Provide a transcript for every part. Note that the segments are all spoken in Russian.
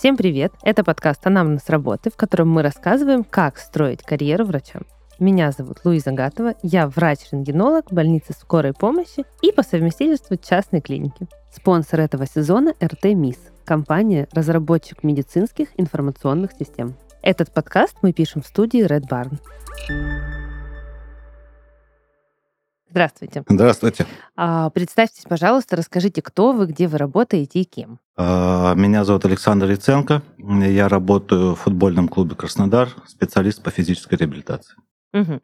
Всем привет! Это подкаст «Анамнез работы», в котором мы рассказываем, как строить карьеру врачам. Меня зовут Луиза Гатова, я врач-рентгенолог больницы скорой помощи и по совместительству частной клиники. Спонсор этого сезона – РТ МИС, компания разработчик медицинских информационных систем. Этот подкаст мы пишем в студии Red Barn. Здравствуйте. Здравствуйте. А, представьтесь, пожалуйста, расскажите, кто вы, где вы работаете и кем. А, меня зовут Александр Яценко. Я работаю в футбольном клубе «Краснодар», специалист по физической реабилитации. Угу.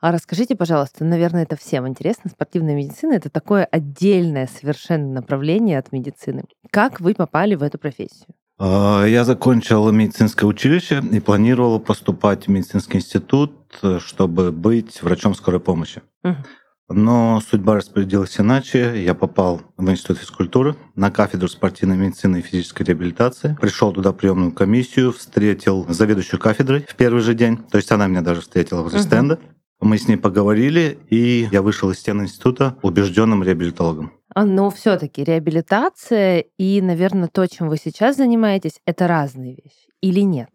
А расскажите, пожалуйста, наверное, это всем интересно. Спортивная медицина это такое отдельное совершенно направление от медицины. Как вы попали в эту профессию? А, я закончил медицинское училище и планировал поступать в медицинский институт, чтобы быть врачом скорой помощи. Угу. Но судьба распорядилась иначе. Я попал в Институт физкультуры на кафедру спортивной медицины и физической реабилитации. Пришел туда приемную комиссию, встретил заведующую кафедрой в первый же день. То есть она меня даже встретила возле угу. стенда. Мы с ней поговорили, и я вышел из стен института убежденным реабилитологом. А, но все-таки реабилитация и, наверное, то, чем вы сейчас занимаетесь, это разные вещи или нет?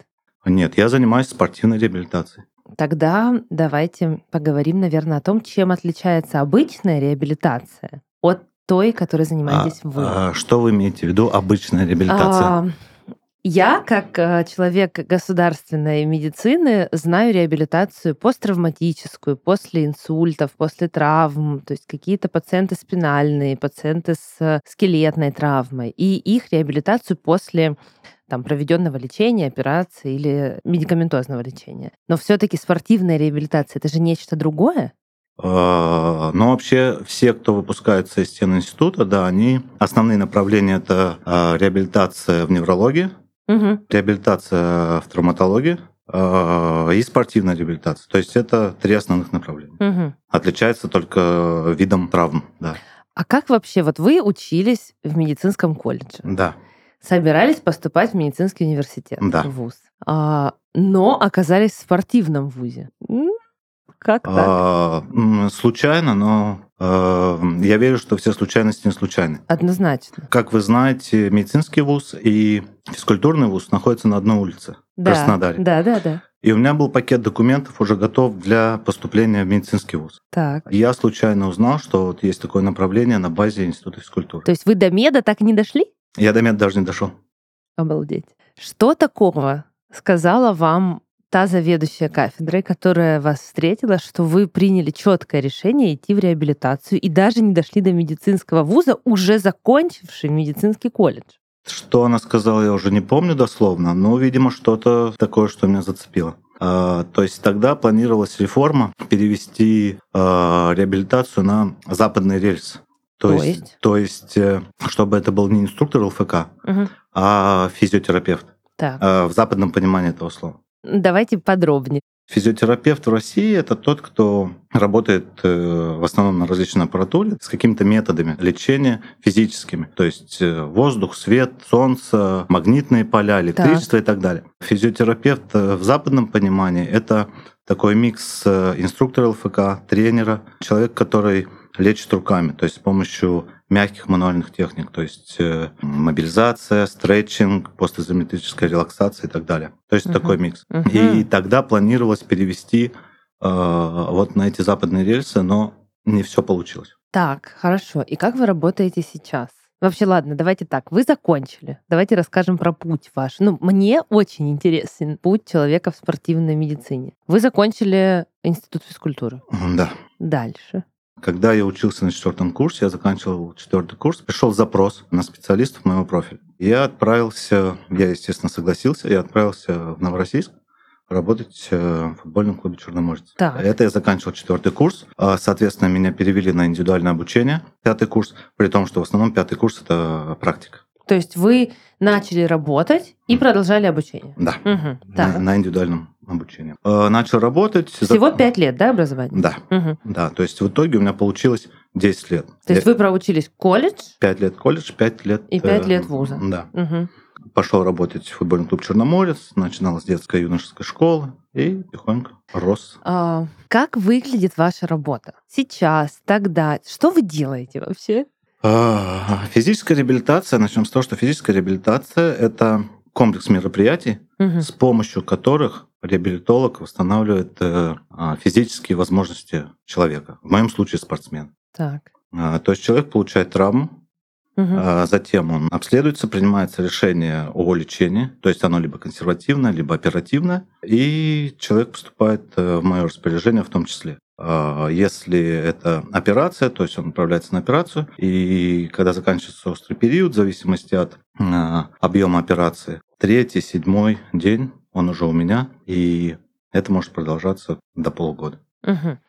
Нет, я занимаюсь спортивной реабилитацией. Тогда давайте поговорим, наверное, о том, чем отличается обычная реабилитация от той, которой занимаетесь а, вы. А, что вы имеете в виду обычная реабилитация? А, я, как э, человек государственной медицины, знаю реабилитацию посттравматическую, после инсультов, после травм, то есть какие-то пациенты спинальные, пациенты с скелетной травмой, и их реабилитацию после там, проведенного лечения, операции или медикаментозного лечения. Но все-таки спортивная реабилитация это же нечто другое. А, ну, вообще, все, кто выпускается из стен института, да, они основные направления это а, реабилитация в неврологии, угу. реабилитация в травматологии а, и спортивная реабилитация. То есть это три основных направления. Угу. Отличается только видом травм, да. А как вообще, вот вы учились в медицинском колледже? Да собирались поступать в медицинский университет, да. в ВУЗ, а, но оказались в спортивном ВУЗе. Как так? А, случайно, но а, я верю, что все случайности не случайны. Однозначно. Как вы знаете, медицинский вуз и физкультурный вуз находятся на одной улице да, в Краснодаре. Да, да, да. И у меня был пакет документов уже готов для поступления в медицинский вуз. Так. Я случайно узнал, что вот есть такое направление на базе Института физкультуры. То есть вы до меда так и не дошли? Я до меда даже не дошел. Обалдеть. Что такого сказала вам та заведующая кафедрой, которая вас встретила, что вы приняли четкое решение идти в реабилитацию и даже не дошли до медицинского вуза, уже закончивший медицинский колледж? Что она сказала, я уже не помню дословно, но, видимо, что-то такое, что меня зацепило. А, то есть тогда планировалась реформа перевести а, реабилитацию на западный рельс. То, то есть? есть? То есть, э, чтобы это был не инструктор ЛФК, угу. а физиотерапевт. Так. Э, в западном понимании этого слова. Давайте подробнее. Физиотерапевт в России это тот, кто работает э, в основном на различной аппаратуре с какими-то методами лечения физическими. То есть воздух, свет, солнце, магнитные поля, электричество так. и так далее. Физиотерапевт в западном понимании это такой микс инструктора ЛФК, тренера, человек, который лечит руками, то есть с помощью мягких мануальных техник, то есть э, мобилизация, стретчинг, постизометрическая релаксация и так далее. То есть uh-huh. такой микс. Uh-huh. И тогда планировалось перевести э, вот на эти западные рельсы, но не все получилось. Так, хорошо. И как вы работаете сейчас? Вообще, ладно, давайте так. Вы закончили. Давайте расскажем про путь ваш. Ну, мне очень интересен путь человека в спортивной медицине. Вы закончили институт физкультуры. Да. Дальше. Когда я учился на четвертом курсе, я заканчивал четвертый курс, пришел запрос на специалистов моего профиля. Я отправился, я, естественно, согласился, я отправился в Новороссийск работать э, в футбольном клубе Черноморец. Так. Это я заканчивал четвертый курс. А, соответственно, меня перевели на индивидуальное обучение, пятый курс, при том, что в основном пятый курс это практика. То есть вы начали работать и продолжали обучение? Да, угу. на, на индивидуальном обучении. Э, начал работать. Всего пять лет, да, образование? Да, угу. да. То есть в итоге у меня получилось 10 лет. То есть вы проучились колледж? Пять лет колледж, пять лет... И пять э, лет вуза. Да. Угу. Пошел работать в футбольный клуб «Черноморец», начинал с детской юношеской школы и тихонько рос. А, как выглядит ваша работа? Сейчас, тогда. Что вы делаете вообще? А, Физическая реабилитация, начнем с того, что физическая реабилитация – это комплекс мероприятий, Мгм. с помощью которых реабилитолог восстанавливает э, а, физические возможности человека. В моем случае спортсмен. Так. А, То есть человек получает травму, а затем он обследуется, принимается решение о лечении, то есть оно либо консервативное, либо оперативное, и человек поступает э, в мое распоряжение в том числе. Если это операция, то есть он отправляется на операцию, и когда заканчивается острый период, в зависимости от объема операции, третий, седьмой день он уже у меня, и это может продолжаться до полугода. Мгм.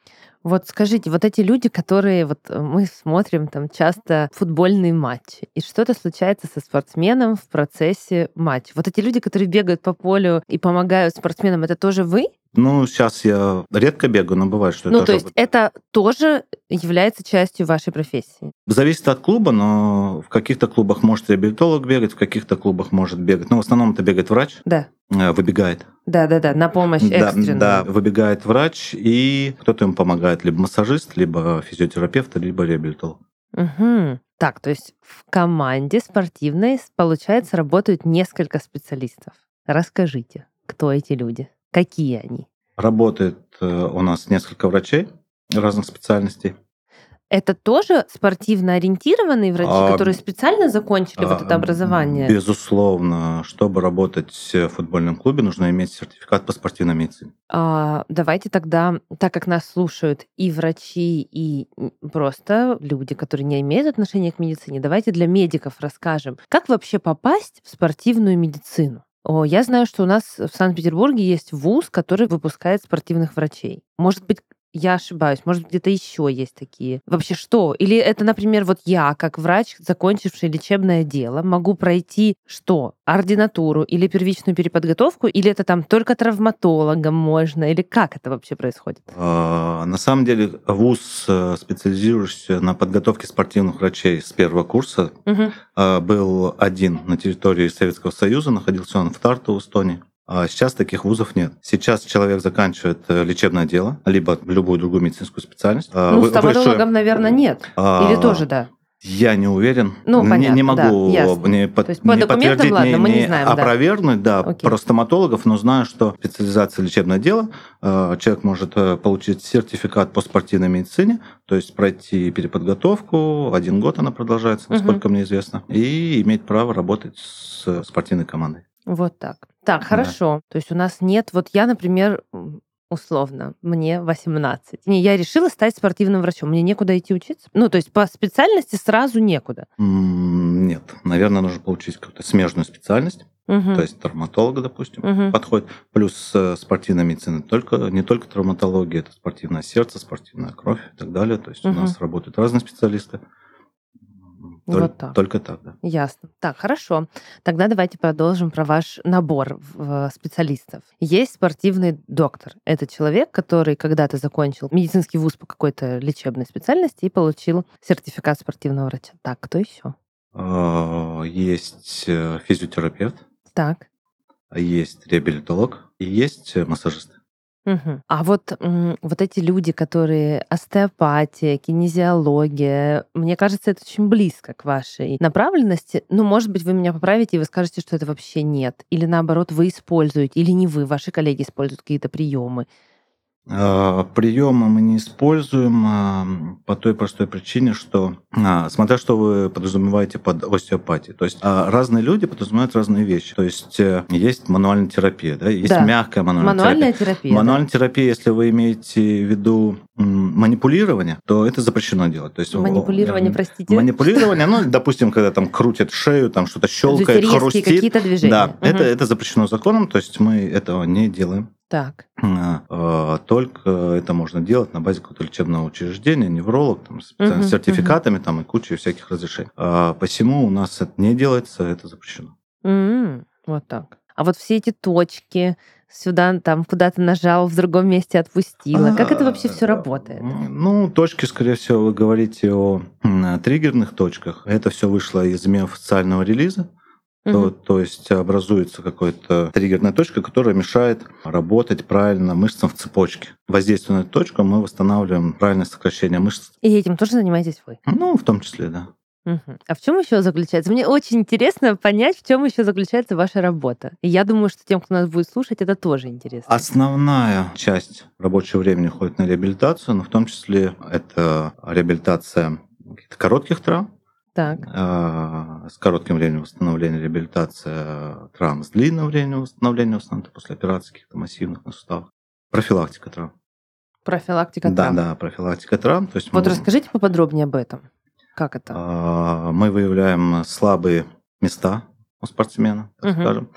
Вот скажите, вот эти люди, которые вот э, мы смотрим там часто футбольные матчи, и что-то случается со спортсменом в процессе матча. Вот эти люди, которые бегают по полю и помогают спортсменам, это тоже вы? Ну, сейчас я редко бегаю, но бывает, что ну, это то тоже есть это тоже является частью вашей профессии. Зависит от клуба, но в каких-то клубах может реабилитолог бегать, в каких-то клубах может бегать. Но в основном это бегает врач, Да. э, выбегает. Да, да, да, на помощь Да, экстренную. да, выбегает врач, и кто-то ему помогает, либо массажист, либо физиотерапевт, либо реабилитолог. Мгм. Так, то есть в команде спортивной, получается, работают несколько специалистов. Расскажите, кто эти люди? Какие они? Работает э, у нас несколько врачей разных специальностей. Это тоже спортивно ориентированные врачи, А, которые специально закончили вот это А, образование? Безусловно, чтобы работать в футбольном клубе, нужно иметь сертификат по спортивной медицине. А, давайте тогда, так как нас слушают и врачи, и просто люди, которые не имеют отношения к медицине, давайте для медиков расскажем, как вообще попасть в спортивную медицину. О, я знаю, что у нас в Санкт-Петербурге есть вуз, который выпускает спортивных врачей. Может быть, я ошибаюсь, может, где-то еще есть такие. Вообще что? Или это, например, вот я, как врач, закончивший лечебное дело, могу пройти что? Ординатуру или первичную переподготовку? Или это там только травматологом можно? Или как это вообще происходит? А, На самом деле ВУЗ, э, специализирующийся на подготовке спортивных врачей с первого курса, а, был один на территории Советского Союза, находился он в Тарту, в Эстонии. А сейчас таких вузов нет. Сейчас человек заканчивает э, лечебное дело, либо любую другую медицинскую специальность. а, Ну, стоматологом, высшую. наверное, нет. А, Или тоже, да. Я не уверен. Ну, не, понятно, не да, могу ясно. не, под- То есть по не подтвердить, ладно, мы не не знаем, да. опровергнуть, да, Окей. про стоматологов, но знаю, что специализация лечебное дело, э, человек может э, получить сертификат по спортивной медицине, то есть пройти переподготовку, один год она продолжается, насколько мне известно, и иметь право работать с спортивной командой. Вот так. Так, хорошо. То есть у нас нет... Вот я, например, условно, мне 18. Не, я решила стать спортивным врачом. Мне некуда идти учиться? Ну, то есть по специальности сразу некуда. Нет, наверное, нужно получить какую-то смежную специальность, Мгм. то есть травматолога, допустим, Мгм. подходит. Плюс спортивная медицина только, не только травматология, это спортивное сердце, спортивная кровь и так далее. То есть Мгм. у нас работают разные специалисты. Толь- Вот так. Только так, да. Ясно. Так, хорошо. Тогда давайте продолжим про ваш набор специалистов. Есть спортивный доктор. Это человек, который когда-то закончил медицинский вуз по какой-то лечебной специальности и получил сертификат спортивного врача. Так, кто еще? А, Есть э, физиотерапевт, Так. есть реабилитолог и есть э, массажисты. Мгм. А вот, вот эти люди, которые остеопатия, кинезиология, мне кажется, это очень близко к вашей направленности. Ну, может быть, вы меня поправите, и вы скажете, что это вообще нет. Или наоборот, вы используете, или не вы, ваши коллеги используют какие-то приемы. А, Приемы мы не используем а, по той простой причине, что а, смотря что вы подразумеваете под остеопатией. То есть а, разные люди подразумевают разные вещи. То есть э, есть мануальная терапия, да, есть Да. мягкая мануальная, Мануальная терапия. терапия. да. Мануальная терапия, если вы имеете в виду манипулирование, то это запрещено делать. То есть Манипулирование, м, простите. Манипулирование, ну, допустим, когда там крутят шею, там что-то щелкает, хрустит. какие-то движения. Да, это, это запрещено законом, то есть мы этого не делаем. Так. А, а, Только это можно делать на базе какого-то лечебного учреждения, невролог, там, с с сертификатами там, и кучей всяких разрешений. А Посему у нас это не делается, это запрещено. М, Вот так. А вот все эти точки, сюда, там, куда-то нажал, в другом месте отпустила. Как это вообще все А, работает? Ну, точки, скорее всего, вы говорите о триггерных точках. Это все вышло из официального релиза. То, Мгм. то есть образуется какая-то триггерная точка, которая мешает работать правильно мышцам в цепочке. Воздействуя на эту точку, мы восстанавливаем правильное сокращение мышц. И этим тоже занимаетесь вы? Ну, в том числе, да. Мгм. А в чем еще заключается? Мне очень интересно понять, в чем еще заключается ваша работа. И я думаю, что тем, кто нас будет слушать, это тоже интересно. Основная часть рабочего времени уходит на реабилитацию, но в том числе это реабилитация каких-то коротких травм, Так. а, с коротким временем восстановления, реабилитация травм с длинным временем восстановления, в основном это после операций каких-то массивных на суставах, профилактика травм. Профилактика Да, травм. да, профилактика травм. То есть Вот мы- расскажите поподробнее об этом. Как это? А, Мы выявляем слабые места у спортсмена, так Мгм. скажем,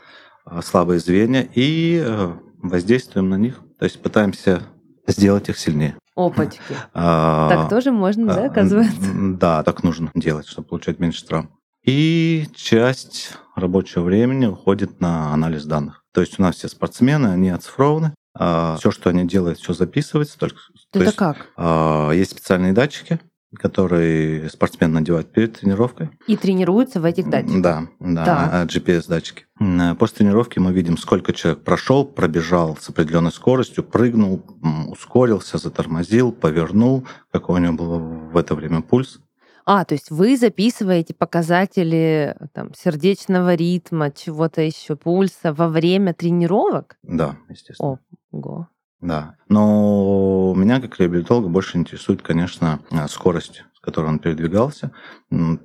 а, слабые звенья и э, воздействуем на них, то есть пытаемся сделать их сильнее. Опачки. А, Так тоже можно, да, а, оказывается? Да, так нужно делать, чтобы получать меньше травм. И часть рабочего времени уходит на анализ данных. То есть у нас все спортсмены, они оцифрованы. все, что они делают, все записывается. Только, то Это есть, как? а, есть специальные датчики, которые спортсмен надевает перед тренировкой. И тренируются в этих датчиках. Да, да, Так. а, GPS-датчики. М, После тренировки мы видим, сколько человек прошел, пробежал с определенной скоростью, прыгнул, ускорился, затормозил, повернул, какой у него был в это время пульс. А, то есть вы записываете показатели там, сердечного ритма, чего-то еще, пульса во время тренировок? Да, естественно. Ого. Да. Но меня, как реабилитолога, больше интересует, конечно, а, скорость, с которой он передвигался.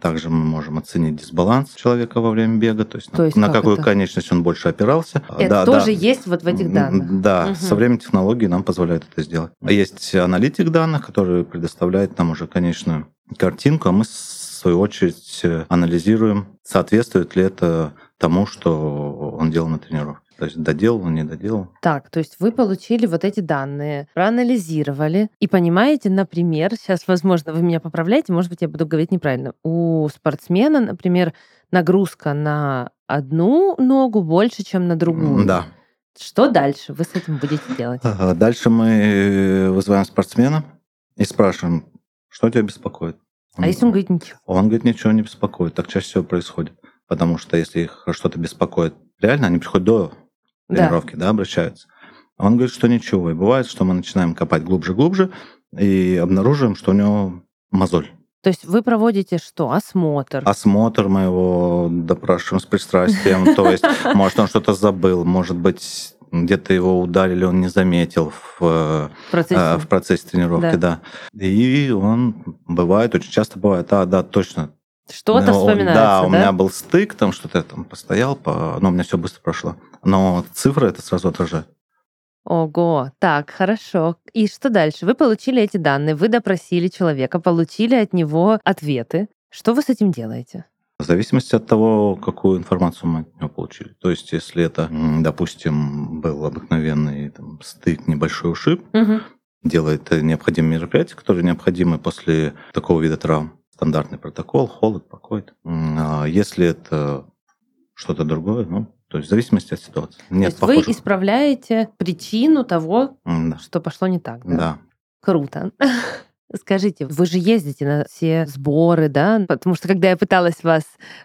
Также мы можем оценить дисбаланс человека во время бега, то есть, То на, есть на как какую это? конечность он больше опирался. Это Да, тоже да. есть вот в этих данных. Да, Мгм. современные технологии нам позволяют это сделать. Есть аналитик данных, который предоставляет нам уже конечную картинку, а мы, в свою очередь, э, анализируем, соответствует ли это тому, что он делал на тренировке. То есть доделал он, не доделал. Так, то есть вы получили вот эти данные, проанализировали и понимаете, например, сейчас, возможно, вы меня поправляете, может быть, я буду говорить неправильно. У спортсмена, например, нагрузка на одну ногу больше, чем на другую. Да. Что дальше вы с этим будете делать? Дальше мы вызываем спортсмена и спрашиваем, что тебя беспокоит. А если он говорит ничего? Он говорит, ничего не беспокоит. Так чаще всего происходит. Потому что если их что-то беспокоит, реально они приходят до. Тренировки, да, обращаются. А Он говорит, что ничего. И бывает, что мы начинаем копать глубже-глубже и обнаруживаем, что у него мозоль. То есть вы проводите что? Осмотр. Осмотр мы его допрашиваем с пристрастием. То есть, может, он что-то забыл, может быть, где-то его ударили, он не заметил в, в процессе. э, в процессе тренировки, да. И он бывает, очень часто бывает, а, да, точно. Что-то Ну, вспоминается, Да, да? у меня был стык, там что-то я там постоял, по... но у меня все быстро прошло. Но цифры это сразу отражают. Ого, так, хорошо. И что дальше? Вы получили эти данные, вы допросили человека, получили от него ответы. Что вы с этим делаете? В зависимости от того, какую информацию мы от него получили. То есть, если это, допустим, был обыкновенный там, стык, небольшой ушиб, Мгм. делает э, необходимые мероприятия, которые необходимы после такого вида травм. Стандартный протокол, холод, покой. А Если это что-то другое, ну, то есть в зависимости от ситуации. То Нет есть вы похожих. исправляете причину того, Да. что пошло не так. Да? да. Круто. Скажите, вы же ездите на все сборы, да? Потому что когда я пыталась вас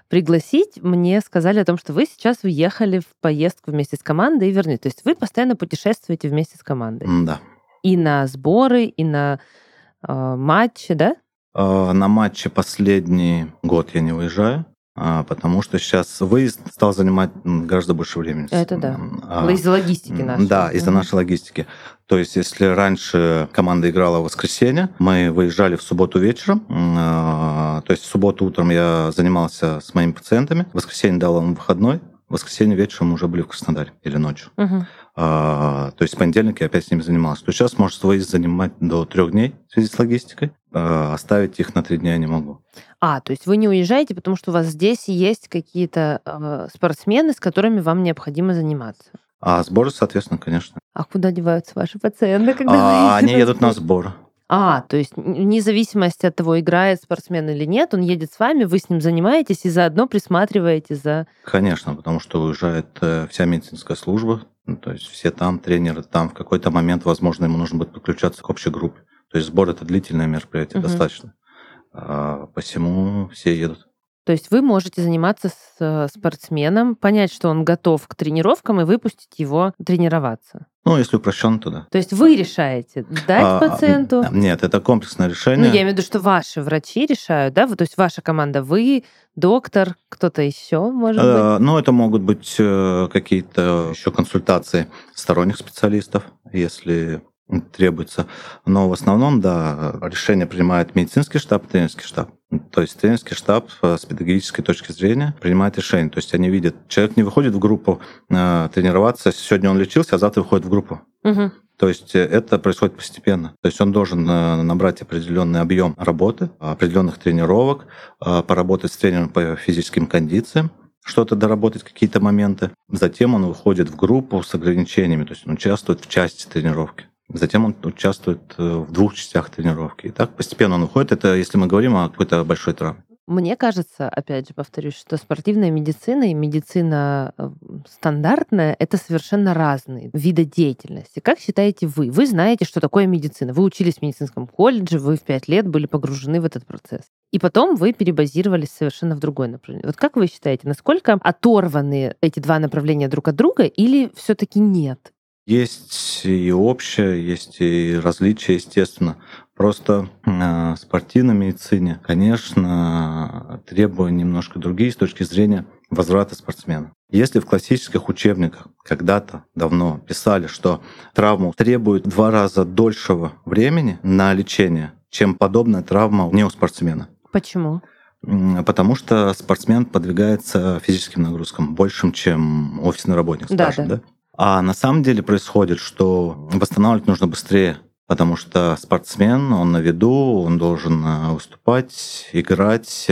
пригласить, мне сказали о том, что вы сейчас уехали в поездку вместе с командой и вернете. То есть вы постоянно путешествуете вместе с командой. Да. И на сборы, и на э, матчи, да? А, На матче последний год я не выезжаю, а, потому что сейчас выезд стал занимать гораздо больше времени. Это да. А, Из-за логистики нашей. Да, из-за нашей логистики. То есть, если раньше команда играла в воскресенье, мы выезжали в субботу вечером. а, То есть, в субботу утром я занимался с моими пациентами, в воскресенье дал им выходной, в воскресенье вечером мы уже были в Краснодаре или ночью. Мгм. А, то есть в понедельник я опять с ними занимался. То сейчас может выезд занимать до трех дней в связи с логистикой. А, оставить их на три дня я не могу. А, то есть вы не уезжаете, потому что у вас здесь есть какие-то э, спортсмены, с которыми вам необходимо заниматься. А сборы, соответственно, конечно. А куда деваются ваши пациенты, когда А, они едут на сбор? А, то есть вне зависимости от того, играет спортсмен или нет, он едет с вами, вы с ним занимаетесь и заодно присматриваете за... Конечно, потому что уезжает э, вся медицинская служба. Ну, то есть все там, тренеры там. В какой-то момент, возможно, ему нужно будет подключаться к общей группе. То есть сбор это длительное мероприятие, Мгм. достаточно. А, посему все едут. То есть вы можете заниматься с э, спортсменом, понять, что он готов к тренировкам, и выпустить его тренироваться. Ну, если упрощенно, то да. То есть вы решаете дать а, пациенту? Нет, это комплексное решение. Ну, я имею в виду, что ваши врачи решают, да? То есть ваша команда, вы, доктор, кто-то еще, может быть? Ну, это могут быть э, какие-то еще консультации сторонних специалистов, если требуется. Но в основном, да, решение принимает медицинский штаб, тренерский штаб. То есть тренерский штаб э, с педагогической точки зрения принимает решение. То есть они видят, человек не выходит в группу э, тренироваться, сегодня он лечился, а завтра выходит в группу. Угу. То есть э, это происходит постепенно. То есть он должен э, набрать определенный объем работы, определенных тренировок, поработать с тренером по физическим кондициям, что-то доработать, какие-то моменты. Затем он выходит в группу с ограничениями, то есть он участвует в части тренировки. Затем он участвует э, в двух частях тренировки. И так постепенно он уходит. Это если мы говорим о какой-то большой травме. Мне кажется, опять же повторюсь, что спортивная медицина и медицина э, стандартная — это совершенно разные виды деятельности. Как считаете вы? Вы знаете, что такое медицина. Вы учились в медицинском колледже, вы в пять лет были погружены в этот процесс. И потом вы перебазировались совершенно в другое направление. Вот как вы считаете, насколько оторваны эти два направления друг от друга или все таки нет? Есть и общее, есть и различия, естественно. Просто в спортивной медицине, конечно, требования немножко другие с точки зрения возврата спортсмена. Если в классических учебниках когда-то давно писали, что травму требует в два раза дольшего времени на лечение, чем подобная травма не у спортсмена. Почему? Потому что спортсмен подвигается физическим нагрузкам большим, чем офисный работник, скажем, да? да? А на самом деле происходит, что восстанавливать нужно быстрее, потому что спортсмен, он на виду, он должен э, выступать, играть.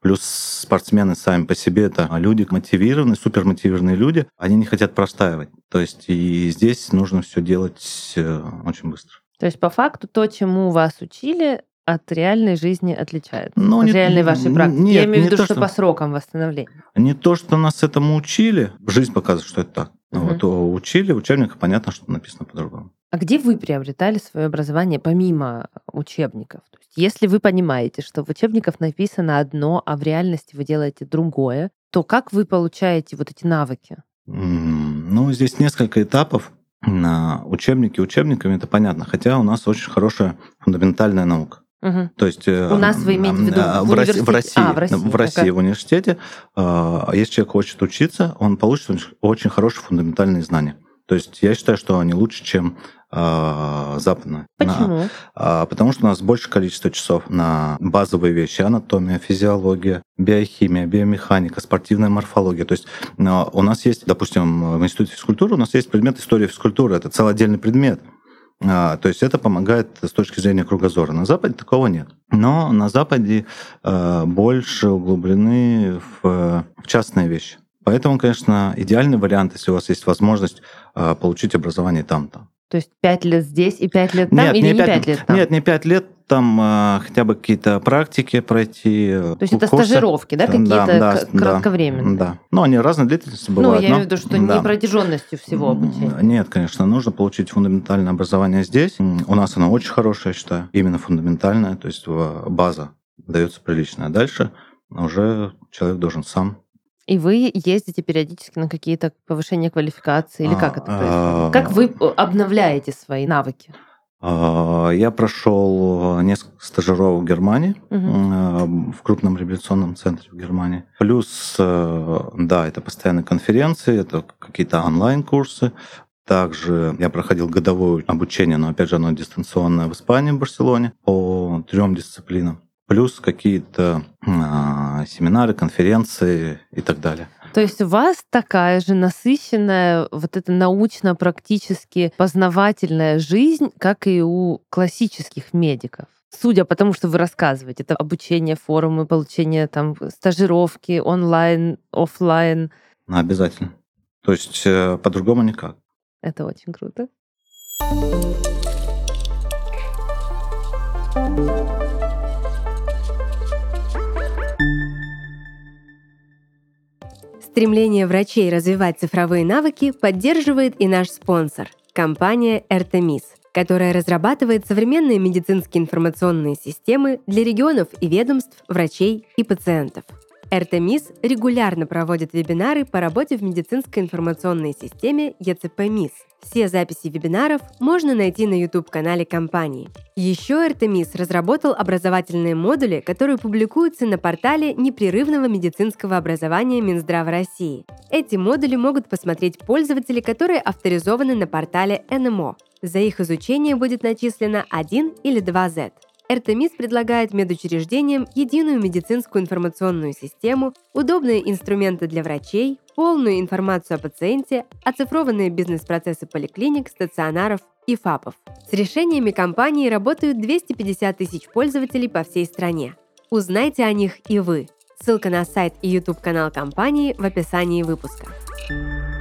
Плюс спортсмены сами по себе это люди мотивированные, супермотивированные люди, они не хотят простаивать. То есть и здесь нужно все делать э, очень быстро. То есть по факту то, чему вас учили, от реальной жизни отличается? Ну, от не, реальной вашей практики? Нет, Я имею в виду, что, что по срокам восстановления. Не то, что нас этому учили, жизнь показывает, что это так. Угу. Вот учили, в учебниках понятно, что написано по-другому. А где вы приобретали свое образование помимо учебников? То есть, если вы понимаете, что в учебниках написано одно, а в реальности вы делаете другое, то как вы получаете вот эти навыки? Ну, здесь несколько этапов. На учебники учебниками это понятно, хотя у нас очень хорошая фундаментальная наука. Угу. То есть э, у нас вы имеете в виду в, в России, в России, а, в России, в, России в университете, а, если человек хочет учиться, он получит очень хорошие фундаментальные знания. То есть я считаю, что они лучше, чем э, западные. Почему? На, а, потому что у нас больше количество часов на базовые вещи: анатомия, физиология, биохимия, биомеханика, спортивная морфология. То есть э, у нас есть, допустим, в институте физкультуры у нас есть предмет истории физкультуры. Это целый отдельный предмет. А, то есть это помогает с точки зрения кругозора. На Западе такого нет. Но на Западе а, больше углублены в, в частные вещи. Поэтому, конечно, идеальный вариант, если у вас есть возможность а, получить образование там-то. То есть пять лет здесь и пять лет там, нет, или не пять лет там? Нет, не пять лет, там э, хотя бы какие-то практики пройти. То есть это стажировки, да, какие-то да, да, кратковременные? Да. Ну, они разные длительности бывают. Ну, я имею в виду, что да. не протяженностью всего обучения. Нет, конечно, нужно получить фундаментальное образование здесь. У нас оно очень хорошее, я считаю, именно фундаментальное, то есть база дается приличная. Дальше уже человек должен сам и вы ездите периодически на какие-то повышения квалификации или как это происходит? Как вы э, обновляете свои навыки? А, я прошел несколько стажировок в Германии, угу. в крупном реабилитационном центре в Германии. Плюс, э, да, это постоянные конференции, это какие-то онлайн-курсы. Также я проходил годовое обучение, но опять же оно дистанционное в Испании, в Барселоне, по трем дисциплинам плюс какие-то а, семинары, конференции и так далее. То есть у вас такая же насыщенная, вот эта научно-практически познавательная жизнь, как и у классических медиков. Судя по тому, что вы рассказываете, это обучение, форумы, получение там стажировки онлайн, офлайн. Ну, обязательно. То есть э, по-другому никак. Это очень круто. Стремление врачей развивать цифровые навыки поддерживает и наш спонсор – компания Эртемис, которая разрабатывает современные медицинские информационные системы для регионов и ведомств, врачей и пациентов. РТМИС регулярно проводит вебинары по работе в медицинской информационной системе ЕЦП-МИС. Все записи вебинаров можно найти на YouTube-канале компании. Еще РТМИС разработал образовательные модули, которые публикуются на портале непрерывного медицинского образования Минздрава России. Эти модули могут посмотреть пользователи, которые авторизованы на портале НМО. За их изучение будет начислено 1 или 2 Z. РТМИС предлагает медучреждениям единую медицинскую информационную систему, удобные инструменты для врачей, полную информацию о пациенте, оцифрованные бизнес-процессы поликлиник, стационаров и ФАПов. С решениями компании работают 250 тысяч пользователей по всей стране. Узнайте о них и вы. Ссылка на сайт и YouTube-канал компании в описании выпуска. А,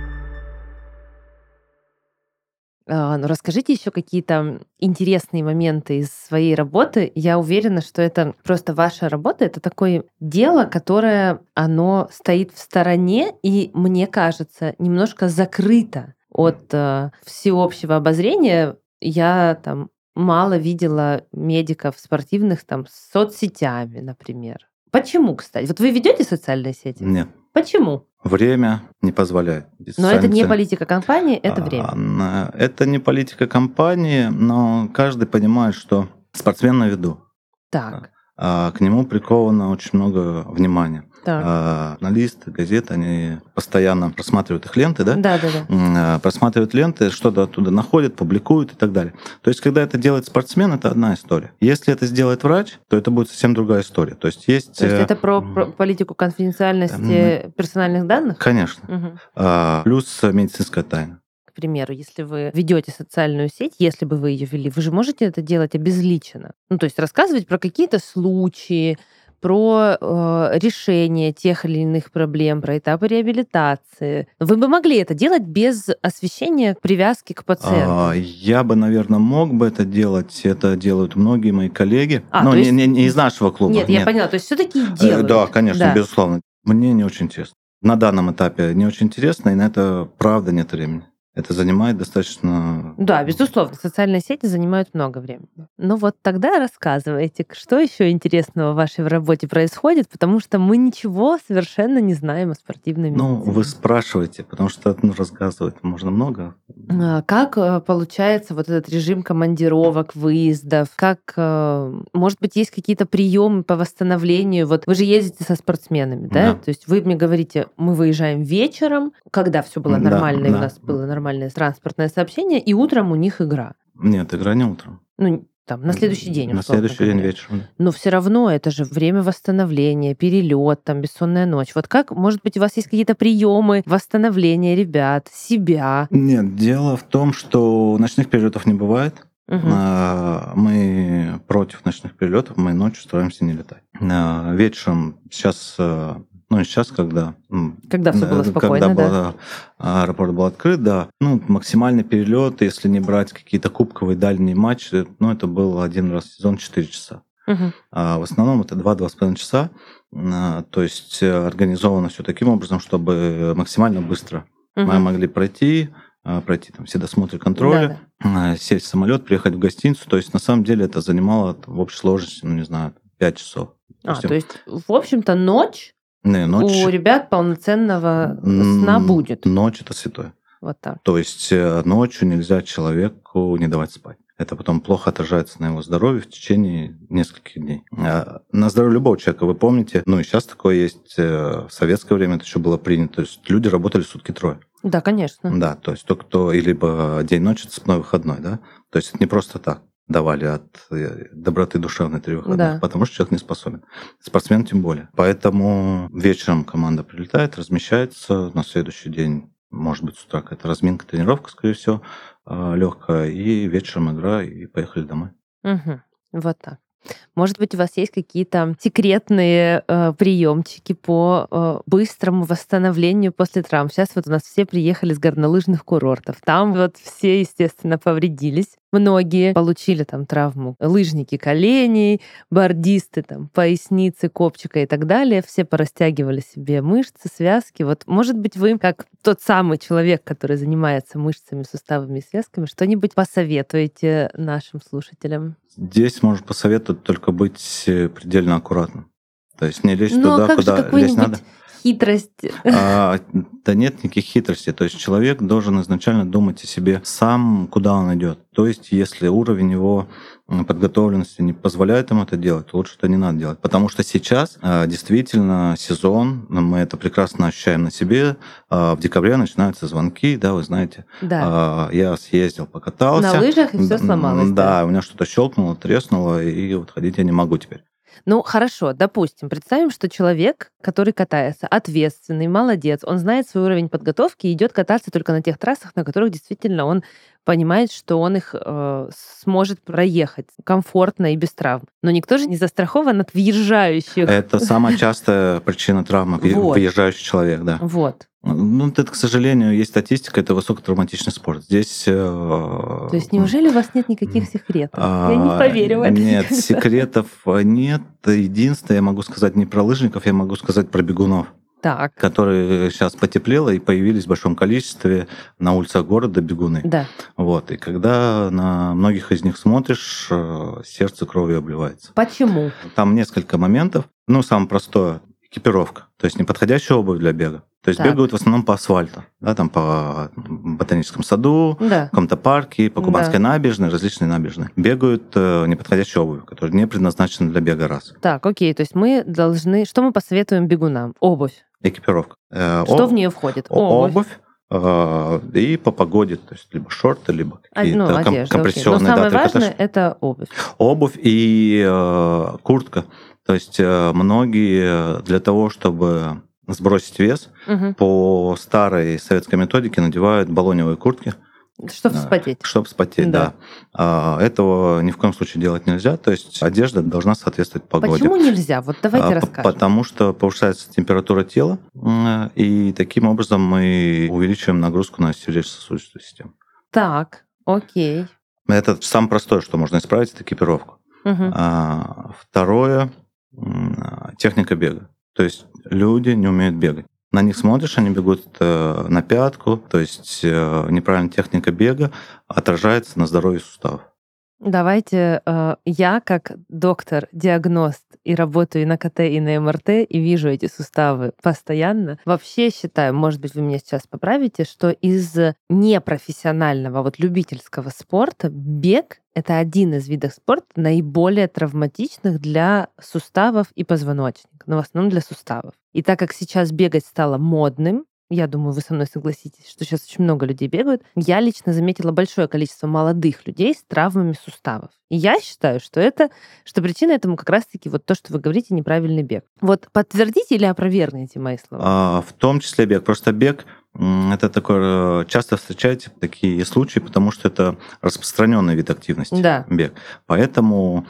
ну, расскажите еще какие-то интересные моменты из своей работы. Я уверена, что это просто ваша работа. Это такое дело, которое оно стоит в стороне и, мне кажется, немножко закрыто от э, всеобщего обозрения. Я там мало видела медиков спортивных там с соцсетями, например. Почему, кстати? Вот вы ведете социальные сети? Нет. Почему? Время не позволяет. Но это не политика компании, это время. Это не политика компании, но каждый понимает, что спортсмен на виду. Так. А к нему приковано очень много внимания. Так. А, журналисты, газеты, они постоянно просматривают их ленты, да? Да, да, да. Просматривают ленты, что-то оттуда находят, публикуют и так далее. То есть, когда это делает спортсмен, это одна история. Если это сделает врач, то это будет совсем другая история. То есть, есть... То есть это про, про политику конфиденциальности персональных данных? Конечно. Угу. А, плюс медицинская тайна. К примеру, если вы ведете социальную сеть, если бы вы ее вели, вы же можете это делать обезличенно. Ну, то есть рассказывать про какие-то случаи, про э, решение тех или иных проблем, про этапы реабилитации. Вы бы могли это делать без освещения привязки к пациенту? А, я бы, наверное, мог бы это делать. Это делают многие мои коллеги. А, Но есть... не, не, не из нашего клуба. Нет, нет. я поняла. То есть все-таки э, делают. Да, конечно, да. безусловно. Мне не очень интересно. На данном этапе не очень интересно, и на это правда нет времени. Это занимает достаточно... Да, безусловно, социальные сети занимают много времени. Ну вот тогда рассказывайте, что еще интересного в вашей работе происходит, потому что мы ничего совершенно не знаем о спортивной медицине. Ну, вы спрашиваете, потому что ну, рассказывать можно много. А как э, получается вот этот режим командировок, выездов? Как, э, может быть, есть какие-то приемы по восстановлению? Вот вы же ездите со спортсменами, да? Да. То есть вы мне говорите, мы выезжаем вечером, когда все было Да, нормально, и да. у нас было нормальное транспортное сообщение, и утром у них игра. Нет, игра не утром. Ну, там, на следующий день. На следующий день вечером. Но все равно это же время восстановления, перелет, там бессонная ночь. Вот как, может быть, у вас есть какие-то приемы восстановления ребят, себя? Нет, дело в том, что ночных перелетов не бывает. А, Мы против ночных перелетов, мы ночью стараемся не летать. А, Вечером сейчас, а, ну сейчас, когда... Когда все было э, спокойно, когда да? было, а, аэропорт был открыт, да. Ну, максимальный перелет, если не брать какие-то кубковые дальние матчи, ну, это был один раз в сезон 4 часа. Мгм. А в основном это 2-2,5 часа. А, То есть э, организовано все таким образом, чтобы максимально быстро мы Мгм. могли пройти, а, пройти там все досмотры контроля, а, сесть в самолет, приехать в гостиницу. То есть на самом деле это занимало там, в общей сложности, ну не знаю, 5 часов. А, то есть, в общем-то, ночь, Не, ночь, у ребят полноценного сна будет. Ночь это святое. Вот так. То есть э, ночью нельзя человеку не давать спать. Это потом плохо отражается на его здоровье в течение нескольких дней. А На здоровье любого человека, вы помните, ну и сейчас такое есть, э, в советское время это еще было принято. То есть люди работали сутки трое. Да, конечно. Да, то есть то, кто либо день-ночь, это цепной выходной, да? То есть это не просто так давали от э, доброты душевной три выходных, Да. потому что человек не способен. Спортсмен тем более. Поэтому вечером команда прилетает, размещается, на следующий день, может быть, с утра какая-то разминка, тренировка, скорее всего, легкая, и вечером игра, и поехали домой. Мгм. Вот так. Может быть, у вас есть какие-то секретные э, приемчики по э, быстрому восстановлению после травм. Сейчас вот у нас все приехали с горнолыжных курортов. Там вот все, естественно, повредились. Многие получили там травму лыжники коленей, бордисты там поясницы, копчика и так далее. Все порастягивали себе мышцы, связки. Вот, может быть, вы, как тот самый человек, который занимается мышцами, суставами и связками, что-нибудь посоветуете нашим слушателям? Здесь можно посоветовать только быть э, предельно аккуратным. То есть не лезть Ну, а туда, куда лезть надо. Хитрость? А, да нет никаких хитростей. То есть человек должен изначально думать о себе сам, куда он идет. То есть если уровень его подготовленности не позволяет ему это делать, то лучше это не надо делать. Потому что сейчас а, действительно сезон, мы это прекрасно ощущаем на себе. А, В декабре начинаются звонки, да, вы знаете. Да. А, Я съездил, покатался. На лыжах и все сломалось. Да, у меня что-то щелкнуло, треснуло, и вот ходить я не могу теперь. Ну, хорошо, допустим, представим, что человек, который катается, ответственный, молодец, он знает свой уровень подготовки и идет кататься только на тех трассах, на которых действительно он понимает, что он их э, сможет проехать комфортно и без травм. Но никто же не застрахован от въезжающих. Это самая частая причина травмы, Вот. выезжающий человек, да. Вот. Ну, это, к сожалению, есть статистика, это высокотравматичный спорт. Здесь... э, То есть неужели у вас нет никаких секретов? Я не а, поверю в это. Нет, секретов нет. Единственное, я могу сказать не про лыжников, я могу сказать про бегунов, Так, которые сейчас потеплело и появились в большом количестве на улицах города бегуны. да. Вот. И когда на многих из них смотришь, э, сердце кровью обливается. Почему? Там несколько моментов. Ну, самое простое – экипировка. То есть неподходящая обувь для бега. То есть Так. бегают в основном по асфальту. Да, там по ботаническому саду, Да. в каком-то парке, по Да. Кубанской набережной, различные набережные. Бегают э, неподходящей обувью, которая не предназначена для бега раз. Так, окей, то есть мы должны... Что мы посоветуем бегунам? Обувь. Экипировка. Э, Что о- в нее входит? о- Обувь. э, и по погоде, то есть либо шорты, либо А, какие-то ну, одежда, окей. Но компрессионные самое да, важное — это обувь. Обувь и э, куртка. То есть э, многие для того, чтобы сбросить вес, Мгм. по старой советской методике надевают баллоневые куртки, Чтобы вспотеть. чтобы спотеть, Да. да. А, этого ни в коем случае делать нельзя. То есть одежда должна соответствовать погоде. Почему нельзя? Вот давайте А, расскажем. Потому что повышается температура тела, и таким образом мы увеличиваем нагрузку на сердечно-сосудистую систему. Так, окей. Это самое простое, что можно исправить, это экипировку. Мгм. А, Второе техника бега. То есть люди не умеют бегать. На них смотришь, они бегут э, на пятку, то есть э, неправильная техника бега отражается на здоровье суставов. Давайте э, я как доктор-диагност и работаю и на КТ, и на МРТ, и вижу эти суставы постоянно. Вообще считаю, может быть, вы меня сейчас поправите, что из непрофессионального, вот любительского спорта бег — это один из видов спорта наиболее травматичных для суставов и позвоночника, но в основном для суставов. И так как сейчас бегать стало модным, я думаю, вы со мной согласитесь, что сейчас очень много людей бегают. Я лично заметила большое количество молодых людей с травмами суставов. И я считаю, что это, что причина этому как раз-таки вот то, что вы говорите, неправильный бег. Вот подтвердите или опровергните мои слова? А, В том числе бег. Просто бег это такой э, часто встречаете такие случаи, потому что это распространенный вид активности. Да. Бег. Поэтому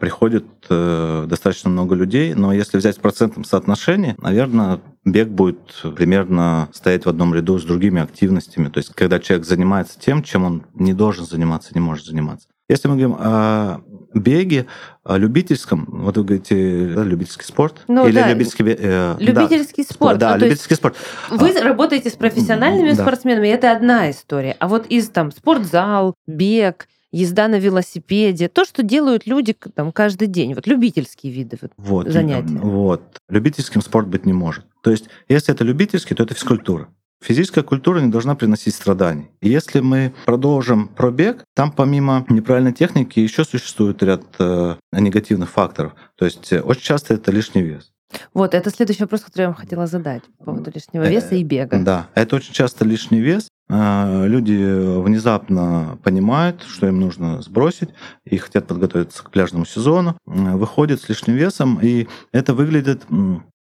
приходит э, достаточно много людей, но если взять в процентном соотношении, наверное, бег будет примерно стоять в одном ряду с другими активностями. То есть, когда человек занимается тем, чем он не должен заниматься, не может заниматься. Если мы говорим о беге, о любительском, вот вы говорите, да, любительский спорт Ну или да, любительский э, да, Любительский спорт. да, Ну, любительский спорт. Вы А, работаете с профессиональными да. спортсменами, это одна история. А вот из там спортзал, бег, езда на велосипеде, то, что делают люди там каждый день, вот любительские виды. вот. Вот, занятия. Вот. Любительским спорт быть не может. То есть, если это любительский, то это физкультура. Физическая культура не должна приносить страданий. И если мы продолжим про бег, там помимо неправильной техники еще существует ряд э, негативных факторов. То есть э, очень часто это лишний вес. Вот, это следующий вопрос, который я вам хотела задать по поводу лишнего Э, веса и бега. Да, это очень часто лишний вес. Э, Люди внезапно понимают, что им нужно сбросить, и хотят подготовиться к пляжному сезону, э, выходят с лишним весом, и это выглядит,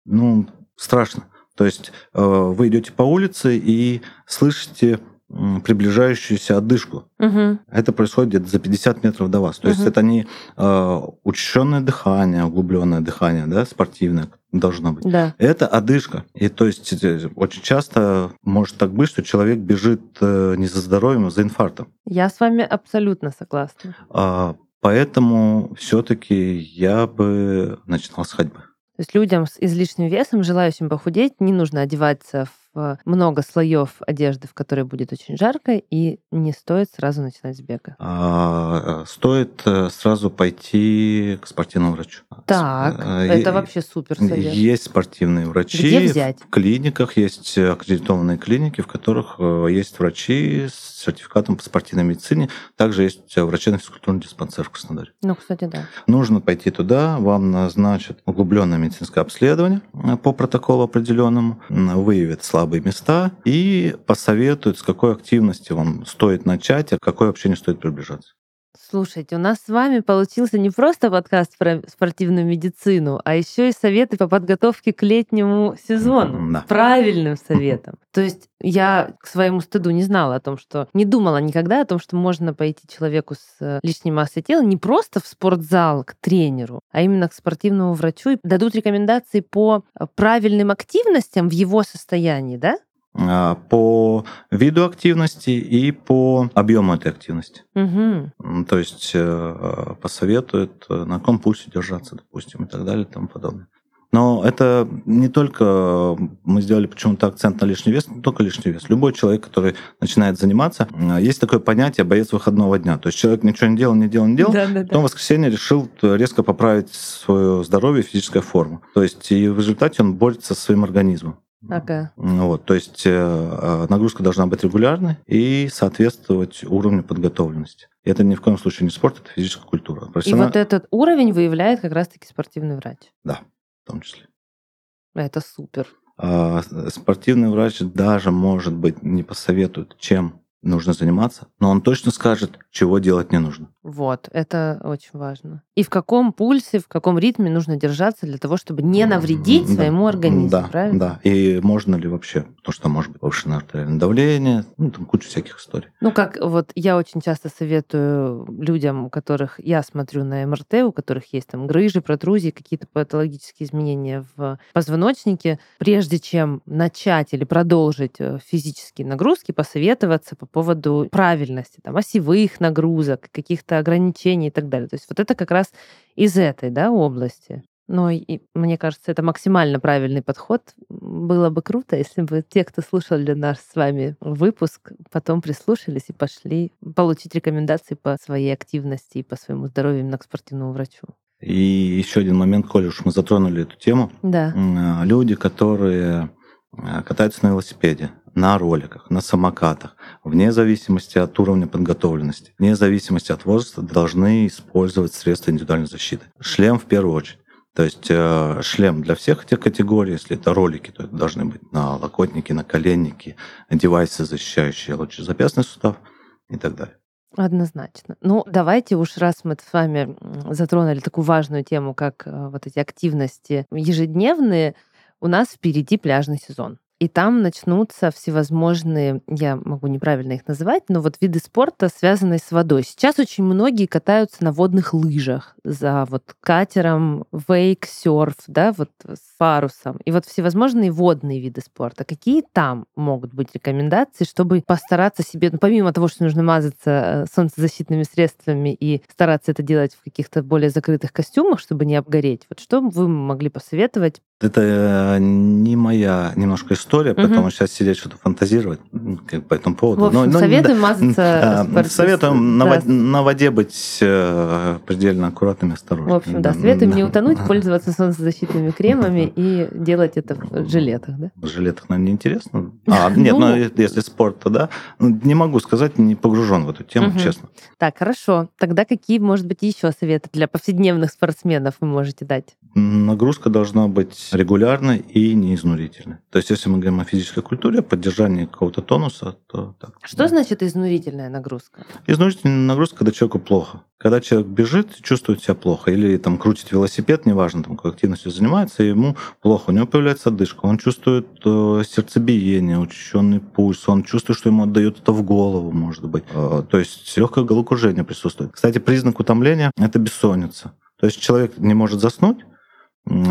ну, страшно. То есть э, вы идете по улице и слышите приближающуюся одышку. Мгм. Это происходит где-то за 50 метров до вас. То есть Мгм. это не э, учащенное дыхание, углубленное дыхание, да, спортивное должно быть. Да. Это одышка. И то есть э, очень часто может так быть, что человек бежит э, не за здоровьем, а за инфарктом. Я с вами абсолютно согласна. А, Поэтому все-таки я бы начинал с ходьбы. То есть людям с излишним весом, желающим похудеть, не нужно одеваться в много слоев одежды, в которой будет очень жарко, и не стоит сразу начинать с бега? А, стоит э, сразу пойти к спортивному врачу. Так, Э, это вообще супер совет. Есть спортивные врачи. Где взять? В клиниках есть аккредитованные клиники, в которых э, есть врачи с сертификатом по спортивной медицине. Также есть э, врачебно-физкультурный диспансер в Краснодаре. Ну, кстати, да. Нужно пойти туда, вам назначат углубленное медицинское обследование э, по протоколу определенному, выявят слабые места и посоветуют, с какой активности вам стоит начать, а к какой вообще не стоит приближаться. Слушайте, у нас с вами получился не просто подкаст про спортивную медицину, а еще и советы по подготовке к летнему сезону. Да. Правильным советом. То есть я к своему стыду не знала о том, что не думала никогда о том, что можно пойти человеку с э, лишней массой тела не просто в спортзал к тренеру, а именно к спортивному врачу и дадут рекомендации по э, правильным активностям в его состоянии, да? А, По виду активности и по объему этой активности. Угу. То есть э, посоветуют, э, на каком пульсе держаться, допустим, и так далее и тому подобное. Но это не только мы сделали почему-то акцент на лишний вес, не только лишний вес. Любой человек, который начинает заниматься, есть такое понятие боец выходного дня. То есть человек ничего не делал, не делал, не делал, Да-да-да. Потом в воскресенье решил резко поправить свое здоровье физическую форму. То есть и в результате он борется со своим организмом. Ага. Ну Вот, то есть э, э, нагрузка должна быть регулярной и соответствовать уровню подготовленности. И это ни в коем случае не спорт, это физическая культура. И Профессиональ- вот этот уровень выявляет как раз-таки спортивный врач. Да, в том числе. Это супер. А, Спортивный врач даже, может быть, не посоветует, чем нужно заниматься, но он точно скажет, чего делать не нужно. Вот, это очень важно. И в каком пульсе, в каком ритме нужно держаться для того, чтобы не навредить Да. своему организму, Да, правильно? да. И можно ли вообще, потому что может быть повышенное артериальное давление, ну, там куча всяких историй. Ну, как вот я очень часто советую людям, у которых я смотрю на МРТ, у которых есть там грыжи, протрузии, какие-то патологические изменения в позвоночнике, прежде чем начать или продолжить э, физические нагрузки, посоветоваться по поводу правильности, там, осевых нагрузок, каких-то ограничений и так далее. То есть вот это как раз из этой да, области. Но и, мне кажется, это максимально правильный подход. Было бы круто, если бы те, кто слушали наш с вами выпуск, потом прислушались и пошли получить рекомендации по своей активности и по своему здоровью именно к спортивному врачу. И еще один момент, коли уж мы затронули эту тему. Да. М, Люди, которые э, катаются на велосипеде, на роликах, на самокатах, вне зависимости от уровня подготовленности, вне зависимости от возраста, должны использовать средства индивидуальной защиты. Шлем в первую очередь. То есть э, шлем для всех этих категорий, если это ролики, то это должны быть на локотники, на коленники, девайсы, защищающие лучезапястный сустав и так далее. Однозначно. Ну, давайте уж раз мы с вами затронули такую важную тему, как э, вот эти активности ежедневные, у нас впереди пляжный сезон. И там начнутся всевозможные, я могу неправильно их называть, но вот виды спорта, связанные с водой. Сейчас очень многие катаются на водных лыжах за вот катером, вейк, серф, да, вот с парусом. И вот всевозможные водные виды спорта. Какие там могут быть рекомендации, чтобы постараться себе, ну, помимо того, что нужно мазаться э, солнцезащитными средствами и стараться это делать в каких-то более закрытых костюмах, чтобы не обгореть, вот что вы могли посоветовать? Это э, не моя немножко история, Мгм. потому что сейчас сидеть что-то фантазировать как по этому поводу. В общем, Но- но- советуем да, мазаться а, спортивным- Советуем на, да. вод- на воде быть э, предельно аккуратными, осторожными. В общем, да, советуем не утонуть, пользоваться солнцезащитными кремами и делать это в жилетах, да? В жилетах, наверное, неинтересно. А, нет, Ну. но если спорт, то да. Ну, Не могу сказать, не погружен в эту тему, честно. Так, хорошо. Тогда какие, может быть, еще советы для повседневных спортсменов вы можете дать? Нагрузка должна быть регулярной и неизнурительной. То есть, если мы говорим о физической культуре, о поддержании какого-то тонуса, то так. Что значит изнурительная нагрузка? Изнурительная нагрузка, когда человеку плохо. Когда человек бежит, чувствует себя плохо, или там крутит велосипед, неважно, там, какой активностью занимается, ему плохо, у него появляется одышка, он чувствует э, сердцебиение, учащенный пульс, он чувствует, что ему отдает это в голову, может быть. Э, то есть легкое головокружение присутствует. Кстати, признак утомления – это бессонница. То есть человек не может заснуть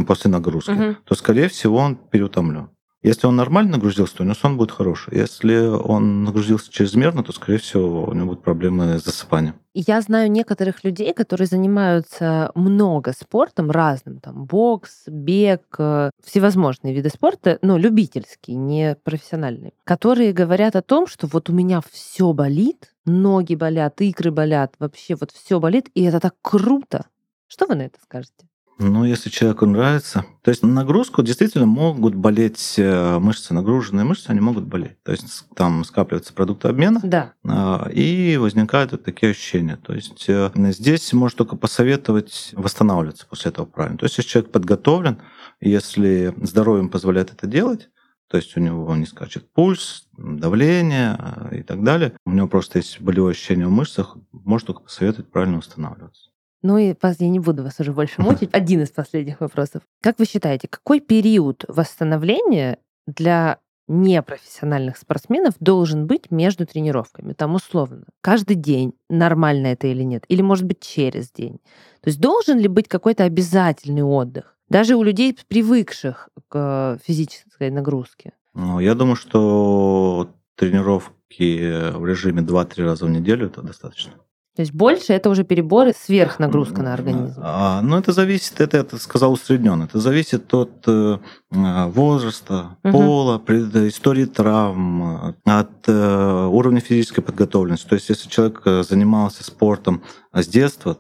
после нагрузки, Мгм. то, скорее всего, он переутомлен. Если он нормально нагрузился, то у него сон будет хороший. Если он нагрузился чрезмерно, то, скорее всего, у него будут проблемы с засыпанием. Я знаю некоторых людей, которые занимаются много спортом разным, там бокс, бег, э, всевозможные виды спорта, но любительские, не профессиональные, которые говорят о том, что вот у меня все болит, ноги болят, икры болят, вообще вот все болит, и это так круто. Что вы на это скажете? Ну, если человеку нравится. То есть нагрузку действительно могут болеть э, мышцы, нагруженные мышцы, они могут болеть. То есть там скапливаются продукты обмена, да. А, и возникают вот такие ощущения. То есть э, здесь можно только посоветовать восстанавливаться после этого правильно. То есть если человек подготовлен, если здоровье позволяет это делать, то есть у него не скачет пульс, давление и так далее. У него просто есть болевое ощущение в мышцах, можно только посоветовать правильно восстанавливаться. Ну и я не буду вас уже больше мучить. Один из последних вопросов. Как вы считаете, какой период восстановления для непрофессиональных спортсменов должен быть между тренировками? Там условно. Каждый день. Нормально это или нет? Или, может быть, через день? То есть должен ли быть какой-то обязательный отдых? Даже у людей, привыкших к физической нагрузке. Ну, я думаю, что тренировки в режиме 2-3 раза в неделю это достаточно. То есть больше это уже переборы, сверхнагрузка на организм. А, ну, это зависит, это, это сказал усредненно, это зависит от э, возраста, угу. пола, истории травм, от э, уровня физической подготовленности. То есть, если человек э, занимался спортом с детства,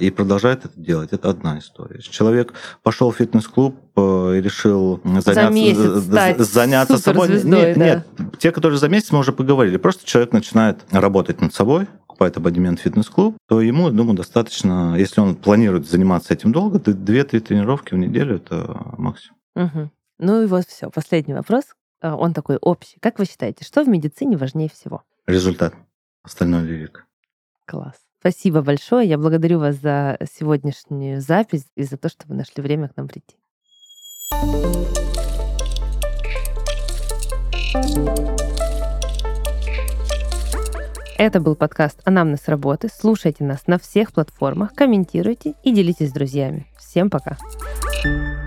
и продолжает это делать, это одна история. Если человек пошел в фитнес-клуб и решил заняться, за заняться собой. Нет, да. нет, те, которые за месяц, мы уже поговорили. Просто человек начинает работать над собой, покупает абонемент в фитнес-клуб, то ему, думаю, достаточно, если он планирует заниматься этим долго, то 2-3 тренировки в неделю это максимум. Угу. Ну и вот все. Последний вопрос. А, он такой общий. Как вы считаете, что в медицине важнее всего? Результат. Остальное лирик. Класс. Спасибо большое. Я благодарю вас за сегодняшнюю запись и за то, что вы нашли время к нам прийти. thank you это был подкаст «Анамнез работы». Слушайте нас на всех платформах, комментируйте и делитесь с друзьями. Всем пока! thank